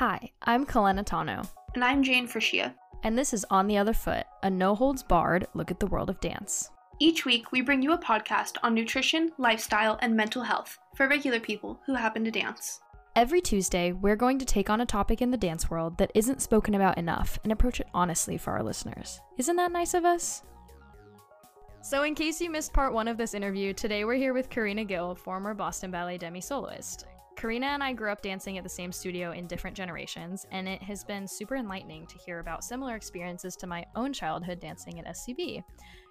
Hi, I'm Kalena Tano, And I'm Jayne Frishia. and this is On the Other Foot, a no holds barred look at the world of dance. Each week, we bring you a podcast on nutrition, lifestyle, and mental health for regular people who happen to dance. Every Tuesday, we're going to take on a topic in the dance world that isn't spoken about enough and approach it honestly for our listeners. Isn't that nice of us? So, in case you missed part one of this interview, today we're here with Corina Gill, former Boston Ballet demi soloist. Corina and I grew up dancing at the same studio in different generations, and it has been super enlightening to hear about similar experiences to my own childhood dancing at SCB.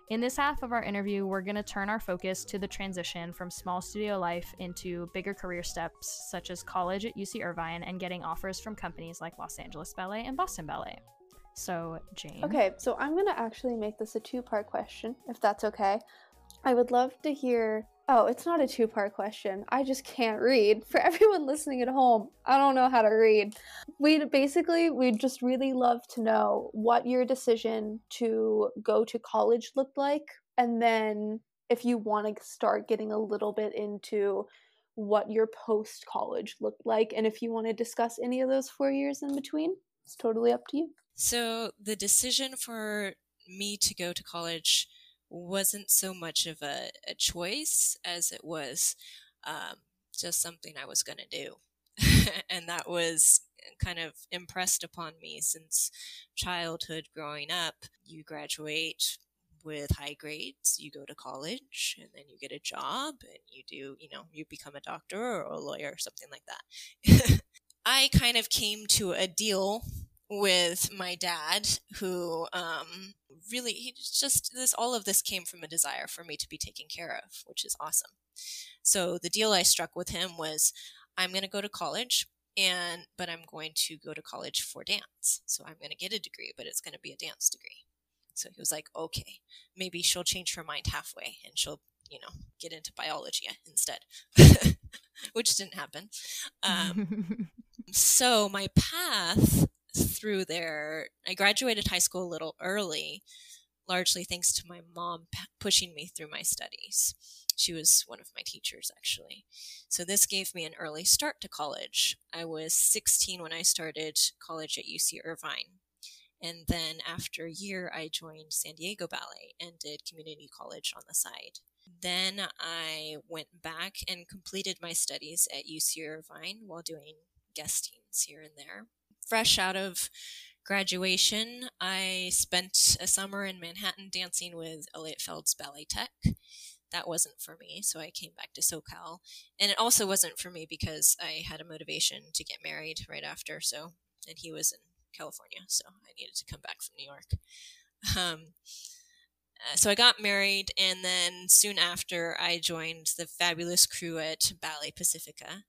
In this half of our interview, we're going to turn our focus to the transition from small studio life into bigger career steps, such as college at UC Irvine and getting offers from companies like Los Angeles Ballet and Boston Ballet. So, Jayne. Okay, so I'm gonna actually make this a two part question, if that's okay. I would love to hear. Oh, it's not a two part question. I just can't read. For everyone listening at home, I don't know how to read. We basically, we'd just really love to know what your decision to go to college looked like, and then if you want to start getting a little bit into what your post college looked like, and if you want to discuss any of those four years in between, it's totally up to you. So the decision for me to go to college wasn't so much of a, a choice as it was um, just something I was going to do. and that was kind of impressed upon me since childhood growing up. You graduate with high grades, you go to college, and then you get a job, and you do, you know, you become a doctor or a lawyer or something like that. I kind of came to a deal with my dad who um, really he just this all of this came from a desire for me to be taken care of which is awesome. So the deal i struck with him was i'm going to go to college and but i'm going to go to college for dance. So i'm going to get a degree but it's going to be a dance degree. So he was like okay maybe she'll change her mind halfway and she'll you know get into biology instead. Which didn't happen. Um, so my path through there, I graduated high school a little early, largely thanks to my mom pushing me through my studies. She was one of my teachers, actually. So this gave me an early start to college. I was 16 when I started college at UC Irvine. And then after a year, I joined San Diego Ballet and did community college on the side. Then I went back and completed my studies at UC Irvine while doing guestings here and there fresh out of graduation, I spent a summer in Manhattan dancing with Eliot Feld's Ballet Tech. That wasn't for me, so I came back to SoCal. And it also wasn't for me because I had a motivation to get married right after, so and he was in California, so I needed to come back from New York. Um, uh, so I got married, and then soon after, I joined the fabulous crew at Ballet Pacifica.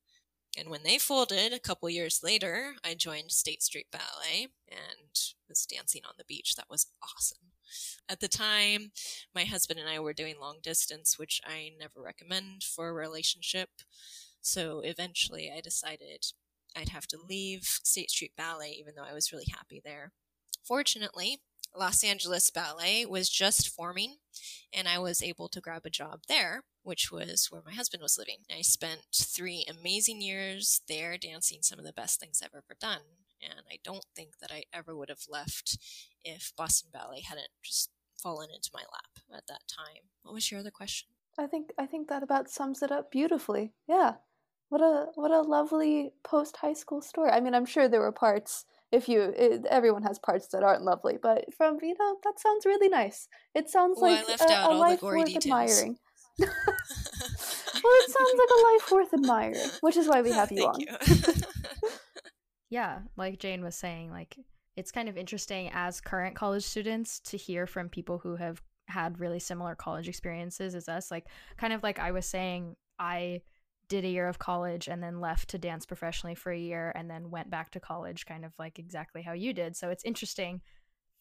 And when they folded a couple years later, I joined State Street Ballet and was dancing on the beach. That was awesome. At the time, my husband and I were doing long distance, which I never recommend for a relationship. So eventually, I decided I'd have to leave State Street Ballet, even though I was really happy there. Fortunately, Los Angeles Ballet was just forming, and I was able to grab a job there, which was where my husband was living. I spent three amazing years there dancing some of the best things I've ever done, and I don't think that I ever would have left if Boston Ballet hadn't just fallen into my lap at that time. What was your other question? I think I think that about sums it up beautifully. Yeah. What a what a lovely post high school story. I mean, I'm sure there were parts if you it, everyone has parts that aren't lovely, but from you know that sounds really nice. It sounds Well, I like left a, out a all the life gory worth details. admiring. Well, it sounds like a life worth admiring, which is why we have you Thank on. you. Yeah, like Jayne was saying, like it's kind of interesting as current college students to hear from people who have had really similar college experiences as us. Like kind of like I was saying, I did a year of college and then left to dance professionally for a year and then went back to college kind of like exactly how you did. So it's interesting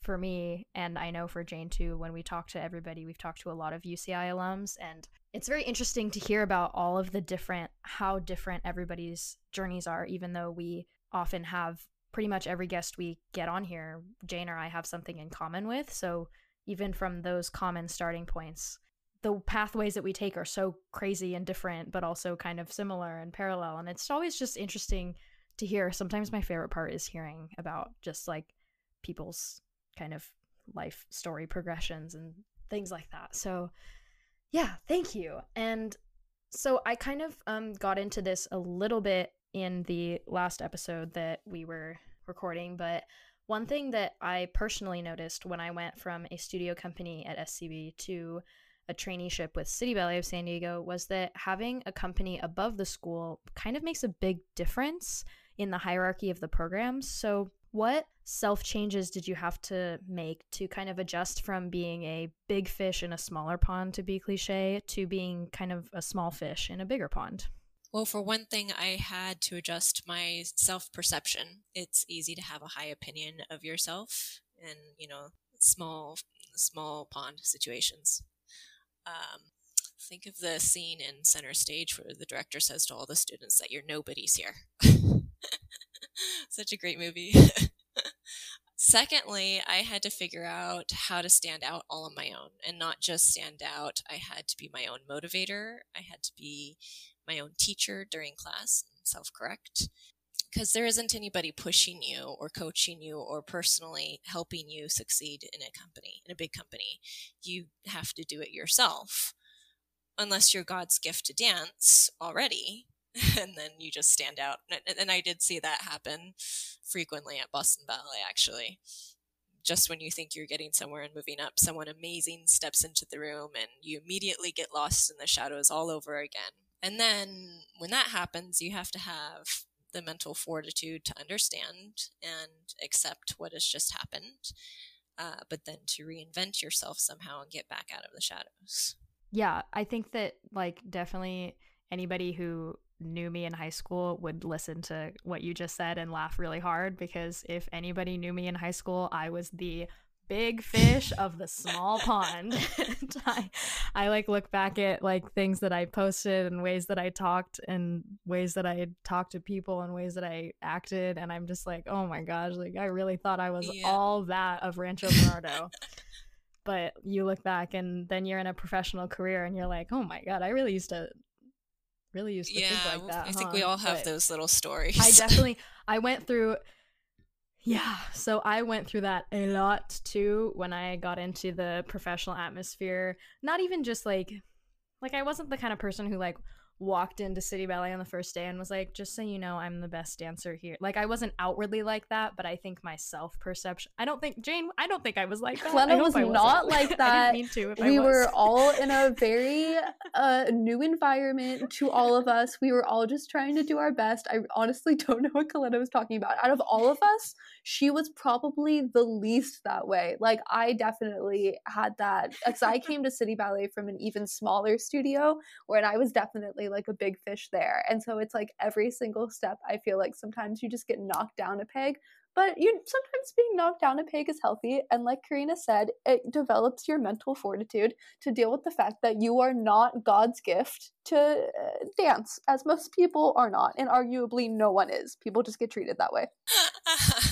for me and I know for Jayne too when we talk to everybody we've talked to a lot of UCI alums and it's very interesting to hear about all of the different how different everybody's journeys are even though we often have pretty much every guest we get on here Jayne or I have something in common with so even from those common starting points the pathways that we take are so crazy and different but also kind of similar and parallel and it's always just interesting to hear. Sometimes my favorite part is hearing about just like people's kind of life story progressions and things like that. So, yeah, thank you. And so I kind of um, got into this a little bit in the last episode that we were recording, but one thing that I personally noticed when I went from a studio company at SCB to a traineeship with City Ballet of San Diego was that having a company above the school kind of makes a big difference in the hierarchy of the programs. So, what self changes did you have to make to kind of adjust from being a big fish in a smaller pond, to be cliche, to being kind of a small fish in a bigger pond? Well, for one thing, I had to adjust my self perception. It's easy to have a high opinion of yourself in, you know, small, small pond situations. Um, think of the scene in Center Stage where the director says to all the students that you're nobodies here. Such a great movie. Secondly, I had to figure out how to stand out all on my own and not just stand out. I had to be my own motivator. I had to be my own teacher during class and self correct because there isn't anybody pushing you or coaching you or personally helping you succeed in a company, in a big company. You have to do it yourself unless you're God's gift to dance already. and then you just stand out. And I did see that happen frequently at Boston Ballet, actually. Just when you think you're getting somewhere and moving up, someone amazing steps into the room and you immediately get lost in the shadows all over again. And then when that happens, you have to have the mental fortitude to understand and accept what has just happened, uh, but then to reinvent yourself somehow and get back out of the shadows. Yeah, I think that, like, definitely anybody who knew me in high school would listen to what you just said and laugh really hard because if anybody knew me in high school, I was the big fish of the small pond. I, I like look back at like things that I posted and ways that I talked and ways that I talked to people and ways that I acted and I'm just like, oh my gosh, like I really thought I was yeah. all that of Rancho Bernardo. but you look back and then you're in a professional career and you're like, oh my god, I really used to really used to yeah, think like that. I huh? think we all have but those little stories. I definitely I went through yeah, so I went through that a lot too when I got into the professional atmosphere. Not even just like like I wasn't the kind of person who like walked into City Ballet on the first day and was like, just so you know, I'm the best dancer here. Like I wasn't outwardly like that, but I think my self perception. I don't think Jayne. I don't think I was like that. Kalena was not like that. mean to. we were all in a very uh, new environment to all of us. We were all just trying to do our best. I honestly don't know what Kalena was talking about. Out of all of us, she was probably the least that way. Like I definitely had that because I came to City Ballet from an even smaller studio, where I was definitely like a big fish there. And so it's like every single step, I feel like sometimes you just get knocked down a peg. But you sometimes being knocked down a peg is healthy. And like Corina said, it develops your mental fortitude to deal with the fact that you are not God's gift to uh, dance, as most people are not. And arguably, no one is. People just get treated that way.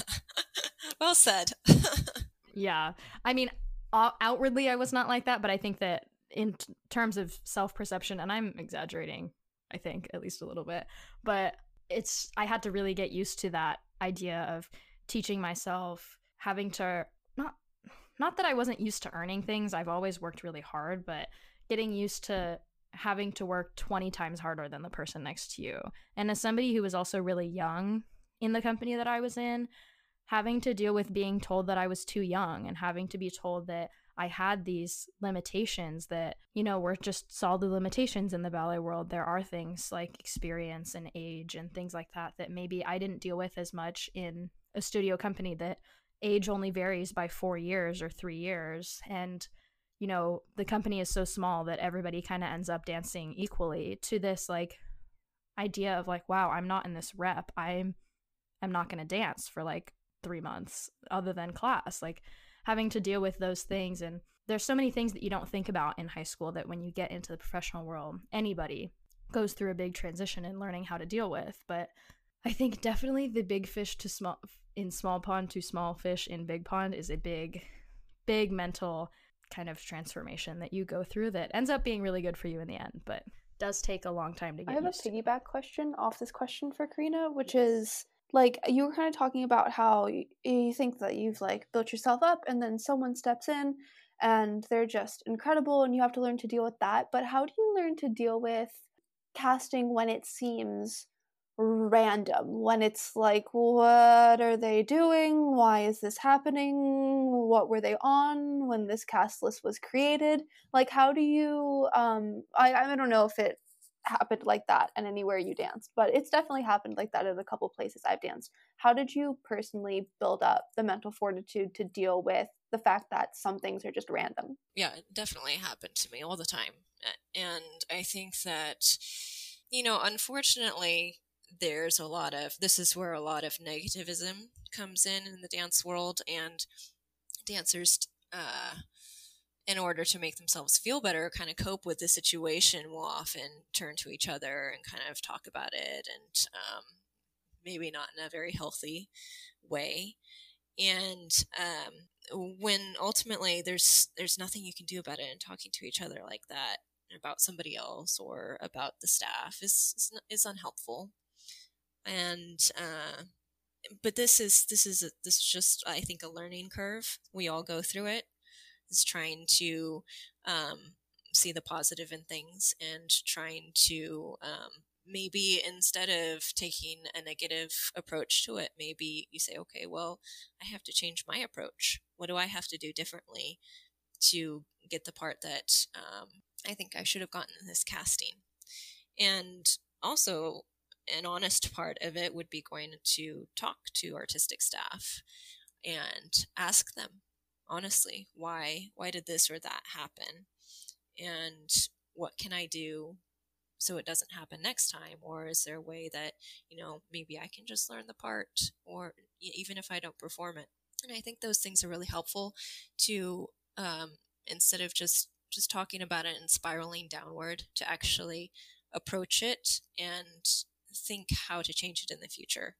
well said. yeah. I mean, outwardly, I was not like that, but I think that in t- terms of self perception, and I'm exaggerating, I think, at least a little bit, but it's, I had to really get used to that idea of teaching myself, having to, not, not that I wasn't used to earning things, I've always worked really hard, but getting used to having to work 20 times harder than the person next to you. And as somebody who was also really young in the company that I was in, having to deal with being told that I was too young and having to be told that I had these limitations that, you know, were just solid limitations in the ballet world. There are things like experience and age and things like that that maybe I didn't deal with as much in a studio company that age only varies by four years or three years. And, you know, the company is so small that everybody kind of ends up dancing equally to this like idea of like, wow, I'm not in this rep. I'm I'm not gonna dance for like three months other than class. Like having to deal with those things and there's so many things that you don't think about in high school that when you get into the professional world anybody goes through a big transition in learning how to deal with but i think definitely the big fish to small in small pond to small fish in big pond is a big big mental kind of transformation that you go through that ends up being really good for you in the end but does take a long time to get I have a piggyback to. question off this question for Corina, which is like you were kind of talking about how you, think that you've like built yourself up and then someone steps in and they're just incredible and you have to learn to deal with that but how do you learn to deal with casting when it seems random? When it's like what are they doing? Why is this happening? What were they on when this cast list was created? Like how do you um i i don't know if it happened like that and anywhere you danced but it's definitely happened like that at a couple places i've danced. How did you personally build up the mental fortitude to deal with the fact that some things are just random? Yeah it definitely happened to me all the time and i think that you know unfortunately there's a lot of this is where a lot of negativism comes in in the dance world and dancers uh, in order to make themselves feel better kind of cope with the situation will often turn to each other and kind of talk about it and um, maybe not in a very healthy way and um, when ultimately there's there's nothing you can do about it and talking to each other like that about somebody else or about the staff is is, is unhelpful and uh, but this is this is a, this is just I think a learning curve. We all go through it. Is trying to um, see the positive in things and trying to um, maybe instead of taking a negative approach to it, maybe you say, okay, well, I have to change my approach. What do I have to do differently to get the part that um, I think I should have gotten in this casting? And also, an honest part of it would be going to talk to artistic staff and ask them honestly why why did this or that happen? And what can i do so it doesn't happen next time? Or is there a way that you know maybe i can just learn the part or even if i don't perform it? And i think those things are really helpful to um, instead of just just talking about it and spiraling downward to actually approach it and think how to change it in the future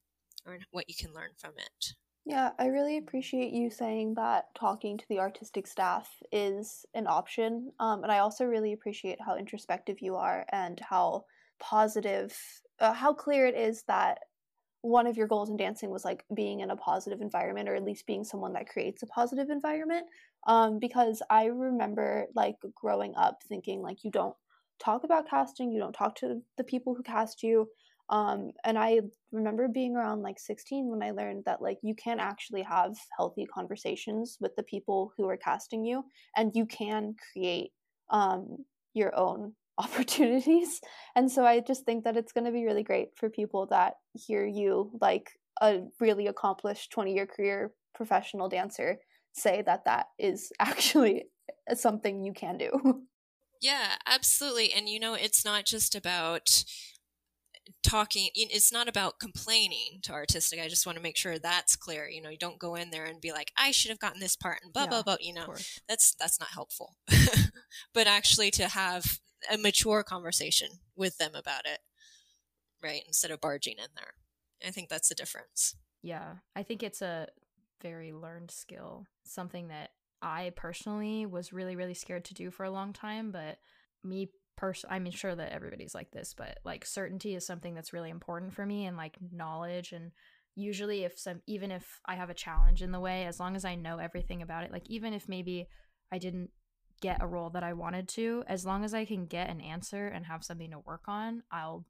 or what you can learn from it. Yeah, I really appreciate you saying that talking to the artistic staff is an option. Um, and I also really appreciate how introspective you are and how positive, uh, how clear it is that one of your goals in dancing was like being in a positive environment or at least being someone that creates a positive environment. Um, because I remember like growing up thinking like you don't talk about casting, you don't talk to the people who cast you. Um, and I remember being around like 16 when I learned that like you can actually have healthy conversations with the people who are casting you, and you can create um, your own opportunities. And so I just think that it's going to be really great for people that hear you, like a really accomplished 20 year career professional dancer, say that that is actually something you can do. Yeah, absolutely. And you know, it's not just about talking it's not about complaining to artistic i just want to make sure that's clear you know you don't go in there and be like i should have gotten this part and blah yeah, blah blah you know that's that's not helpful. But actually to have a mature conversation with them about it right instead of barging in there. I think that's the difference. Yeah i think it's a very learned skill something that i personally was really really scared to do for a long time but me person i'm sure that everybody's like this but like certainty is something that's really important for me and like knowledge and usually if some even if i have a challenge in the way as long as i know everything about it like even if maybe i didn't get a role that i wanted to as long as i can get an answer and have something to work on i'll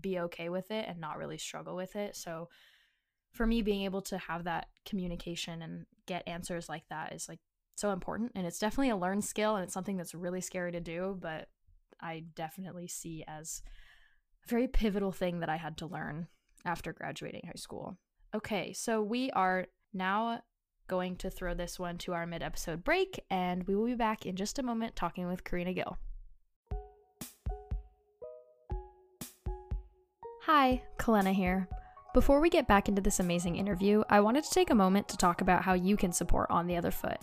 be okay with it and not really struggle with it. So for me being able to have that communication and get answers like that is like so important and it's definitely a learned skill and it's something that's really scary to do but I definitely see as a very pivotal thing that I had to learn after graduating high school. Okay, so we are now going to throw this one to our mid episode break, and we will be back in just a moment talking with Corina Gill. Hi, Kalena here. Before we get back into this amazing interview, I wanted to take a moment to talk about how you can support On the Other Foot.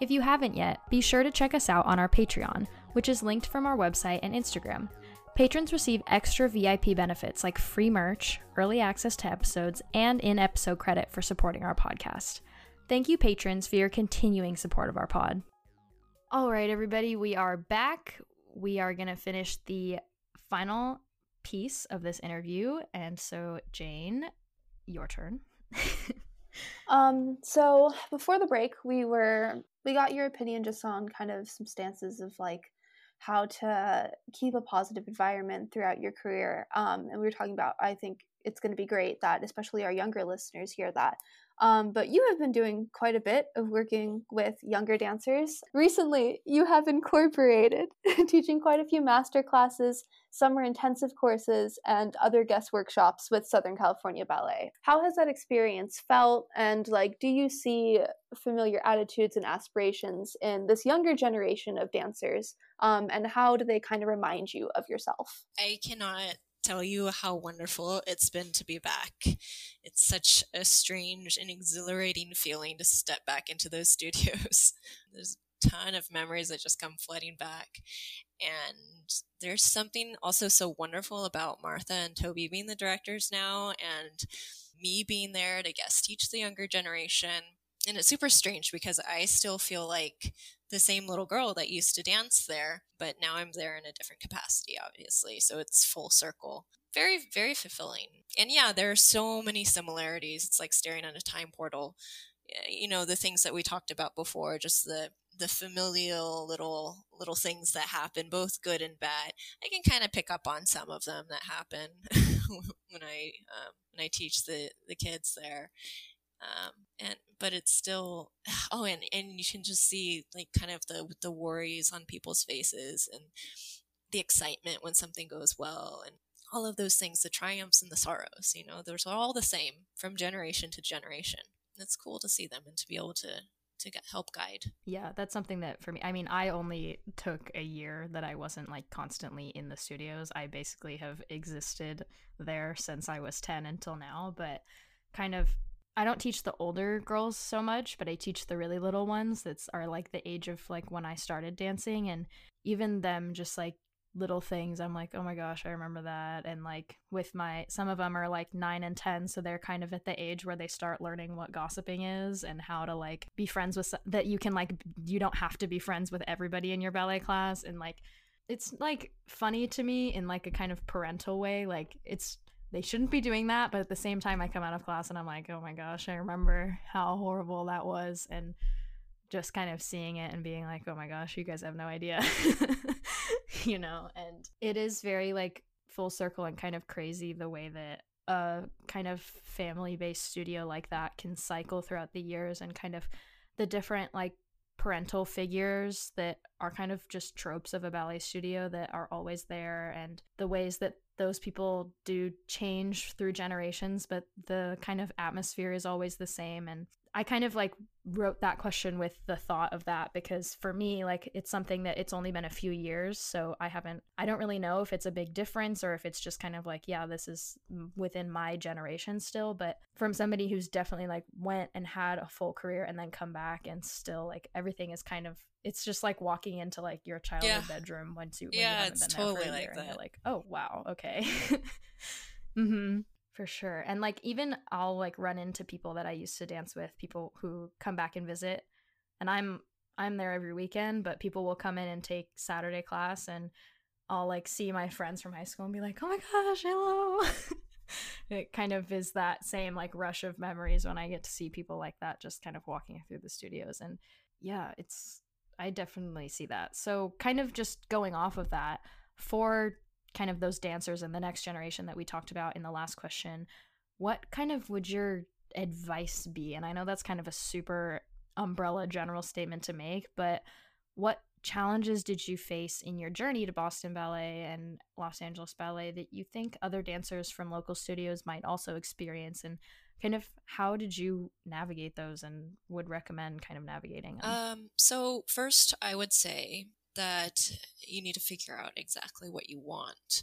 If you haven't yet, be sure to check us out on our Patreon, which is linked from our website and Instagram. Patrons receive extra VIP benefits like free merch, early access to episodes, and in episode credit for supporting our podcast. Thank you, patrons, for your continuing support of our pod. All right, everybody, we are back. We are going to finish the final piece of this interview. And so, Jayne, your turn. um, so before the break, we were we got your opinion just on kind of some stances of like how to keep a positive environment throughout your career. Um, and we were talking about, I think it's going to be great that especially our younger listeners hear that. Um, but you have been doing quite a bit of working with younger dancers. Recently, you have incorporated teaching quite a few master classes, summer intensive courses, and other guest workshops with Southern California Ballet. How has that experience felt? And like, do you see familiar attitudes and aspirations in this younger generation of dancers? Um, and how do they kind of remind you of yourself? I cannot tell you how wonderful it's been to be back. It's such a strange and exhilarating feeling to step back into those studios. There's a ton of memories that just come flooding back. And there's something also so wonderful about Martha and Toby being the directors now and me being there to guest teach the younger generation. And it's super strange because I still feel like the same little girl that used to dance there, but now I'm there in a different capacity, obviously. So it's full circle. Very, very fulfilling. And yeah, there are so many similarities. It's like staring at a time portal. You know, the things that we talked about before, just the the familial little little things that happen, both good and bad. I can kind of pick up on some of them that happen when I um, when I teach the the kids there. Um, and but it's still oh and and you can just see like kind of the the worries on people's faces and the excitement when something goes well and all of those things the triumphs and the sorrows you know those are all the same from generation to generation. It's cool to see them and to be able to to get help guide. Yeah that's something that for me i mean i only took a year that i wasn't like constantly in the studios. I basically have existed there since i was 10 until now but kind of I don't teach the older girls so much, but I teach the really little ones that are like the age of like when I started dancing and even them just like little things I'm like, "Oh my gosh, I remember that." And like with my some of them are like 9 and 10, so they're kind of at the age where they start learning what gossiping is and how to like be friends with that you can like you don't have to be friends with everybody in your ballet class and like it's like funny to me in like a kind of parental way. Like it's they shouldn't be doing that but at the same time i come out of class and i'm like oh my gosh i remember how horrible that was and just kind of seeing it and being like oh my gosh you guys have no idea you know? And it is very like full circle and kind of crazy the way that a kind of family based studio like that can cycle throughout the years and kind of the different like parental figures that are kind of just tropes of a ballet studio that are always there and the ways that those people do change through generations, but the kind of atmosphere is always the same. And I kind of like wrote that question with the thought of that because for me, like it's something that it's only been a few years. So I haven't, I don't really know if it's a big difference or if it's just kind of like, yeah, this is within my generation still. But from somebody who's definitely like went and had a full career and then come back and still like everything is kind of, it's just like walking into like your childhood yeah. bedroom once you, when yeah, you it's totally like that. like, oh, wow, okay. mm-hmm. For sure. And like even I'll like run into people that I used to dance with, people who come back and visit. And I'm I'm there every weekend, but people will come in and take Saturday class and I'll like see my friends from high school and be like, "Oh my gosh, hello." it kind of is that same like rush of memories when I get to see people like that just kind of walking through the studios and yeah, it's I definitely see that. So kind of just going off of that for kind of those dancers and the next generation that we talked about in the last question, what kind of would your advice be? And I know that's kind of a super umbrella general statement to make, but what challenges did you face in your journey to Boston Ballet and Los Angeles Ballet that you think other dancers from local studios might also experience and kind of how did you navigate those and would recommend kind of navigating them? Um, so first I would say that you need to figure out exactly what you want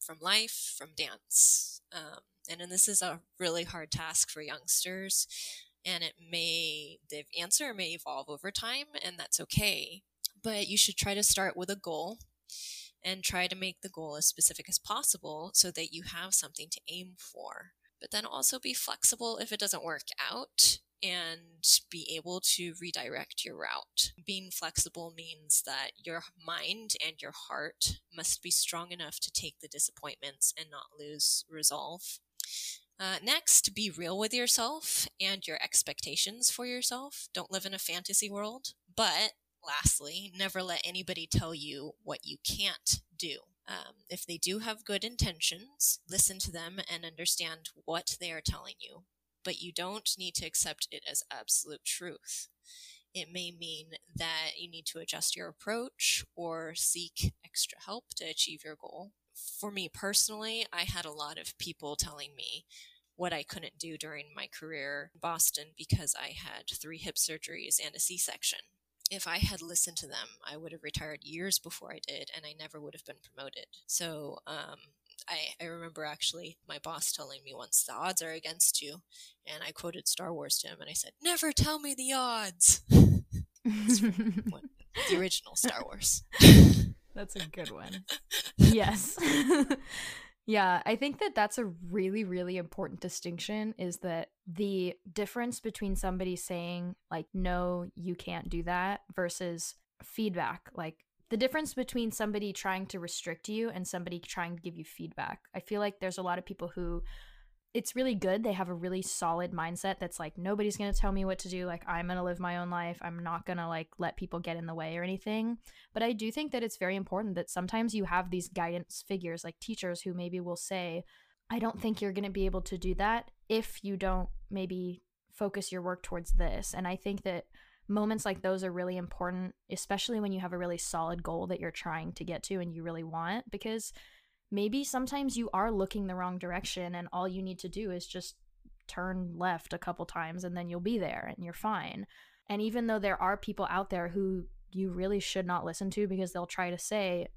from life, from dance. Um, and, and this is a really hard task for youngsters. And it may, the answer may evolve over time, and that's okay. But you should try to start with a goal and try to make the goal as specific as possible so that you have something to aim for. But then also be flexible if it doesn't work out and be able to redirect your route. Being flexible means that your mind and your heart must be strong enough to take the disappointments and not lose resolve. Uh, next, be real with yourself and your expectations for yourself. Don't live in a fantasy world. But lastly, never let anybody tell you what you can't do. Um, if they do have good intentions, listen to them and understand what they are telling you. But you don't need to accept it as absolute truth. It may mean that you need to adjust your approach or seek extra help to achieve your goal. For me personally, I had a lot of people telling me what I couldn't do during my career in Boston because I had three hip surgeries and a C section if I had listened to them, I would have retired years before I did, and I never would have been promoted. So, um, I, I remember actually my boss telling me once the odds are against you, and I quoted Star Wars to him, and I said, "Never tell me the odds." what, the original Star Wars. That's a good one. yes. Yeah, I think that that's a really, really important distinction is that the difference between somebody saying, like, no, you can't do that versus feedback. Like, the difference between somebody trying to restrict you and somebody trying to give you feedback. I feel like there's a lot of people who it's really good. They have a really solid mindset that's like nobody's going to tell me what to do. Like I'm going to live my own life. I'm not going to like let people get in the way or anything. But I do think that it's very important that sometimes you have these guidance figures like teachers who maybe will say, "I don't think you're going to be able to do that if you don't maybe focus your work towards this." And I think that moments like those are really important, especially when you have a really solid goal that you're trying to get to and you really want because maybe sometimes you are looking the wrong direction and all you need to do is just turn left a couple times and then you'll be there and you're fine. And even though there are people out there who you really should not listen to because they'll try to say,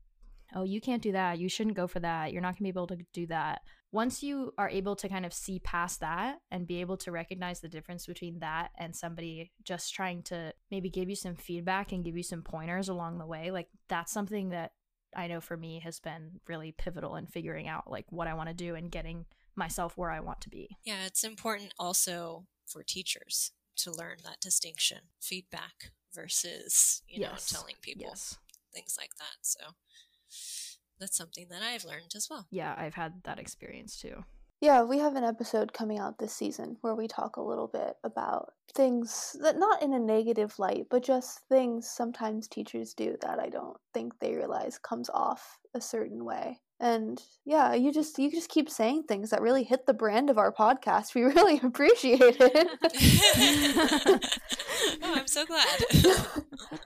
oh, you can't do that. You shouldn't go for that. You're not going to be able to do that. Once you are able to kind of see past that and be able to recognize the difference between that and somebody just trying to maybe give you some feedback and give you some pointers along the way, like that's something that I know for me has been really pivotal in figuring out like what I want to do and getting myself where I want to be. Yeah, it's important also for teachers to learn that distinction, feedback versus, you yes. know, telling people yes. things like that. So that's something that I've learned as well. Yeah, I've had that experience too. Yeah, we have an episode coming out this season where we talk a little bit about things that not in a negative light, but just things sometimes teachers do that I don't think they realize comes off a certain way. And yeah, you just you just keep saying things that really hit the brand of our podcast. We really appreciate it. oh, I'm so glad.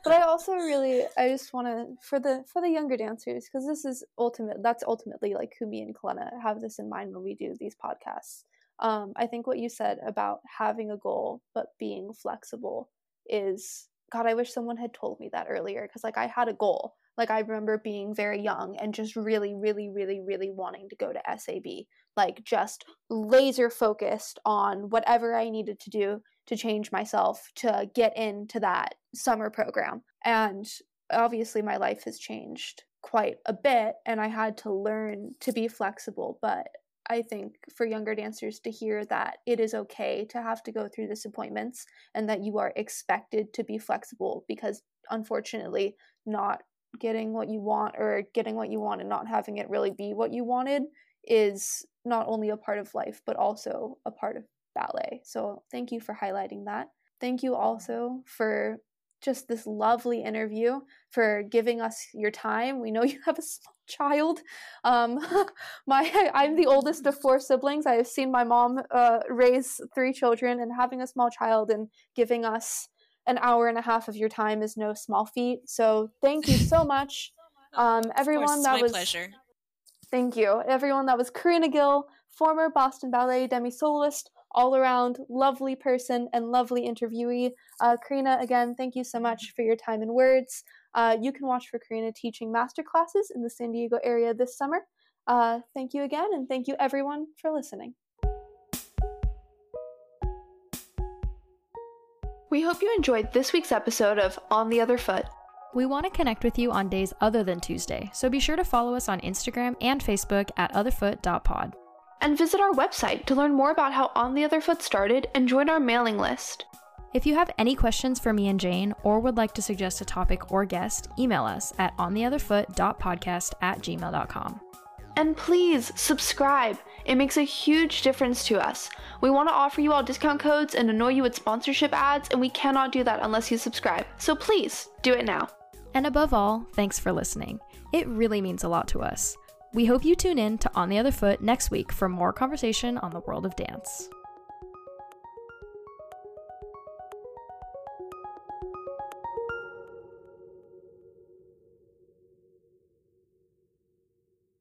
but I also really I just want to for the for the younger dancers because this is ultimate that's ultimately like who me and Kalena have this in mind when we do these podcasts. Um, I think what you said about having a goal but being flexible is God. I wish someone had told me that earlier because like I had a goal like I remember being very young and just really, really, really, really wanting to go to SAB. Like just laser focused on whatever I needed to do to change myself to get into that summer program. And obviously my life has changed quite a bit and I had to learn to be flexible, but I think for younger dancers to hear that it is okay to have to go through disappointments and that you are expected to be flexible because unfortunately not getting what you want or getting what you want and not having it really be what you wanted is not only a part of life but also a part of ballet. So thank you for highlighting that. Thank you also for just this lovely interview for giving us your time. We know you have a small child. Um, my I'm the oldest of four siblings. I have seen my mom uh, raise three children, and having a small child and giving us an hour and a half of your time is no small feat. So thank you so much, um, everyone. Course, that was pleasure. Thank you, everyone. That was Corina Gill, former Boston Ballet demi soloist, all around lovely person and lovely interviewee. Uh, Corina, again, thank you so much for your time and words. Uh, you can watch for Corina teaching master classes in the San Diego area this summer. Uh, thank you again, and thank you everyone for listening. We hope you enjoyed this week's episode of On the Other Foot. We want to connect with you on days other than Tuesday, so be sure to follow us on Instagram and Facebook at otherfoot.pod and visit our website to learn more about how On the Other Foot started and join our mailing list. If you have any questions for me and Jayne or would like to suggest a topic or guest, email us at ontheotherfoot.podcast at gmail.com. And please subscribe. It makes a huge difference to us. We want to offer you all discount codes and annoy you with sponsorship ads, and we cannot do that unless you subscribe. So please do it now. And above all, thanks for listening. It really means a lot to us. We hope you tune in to On the Other Foot next week for more conversation on the world of dance.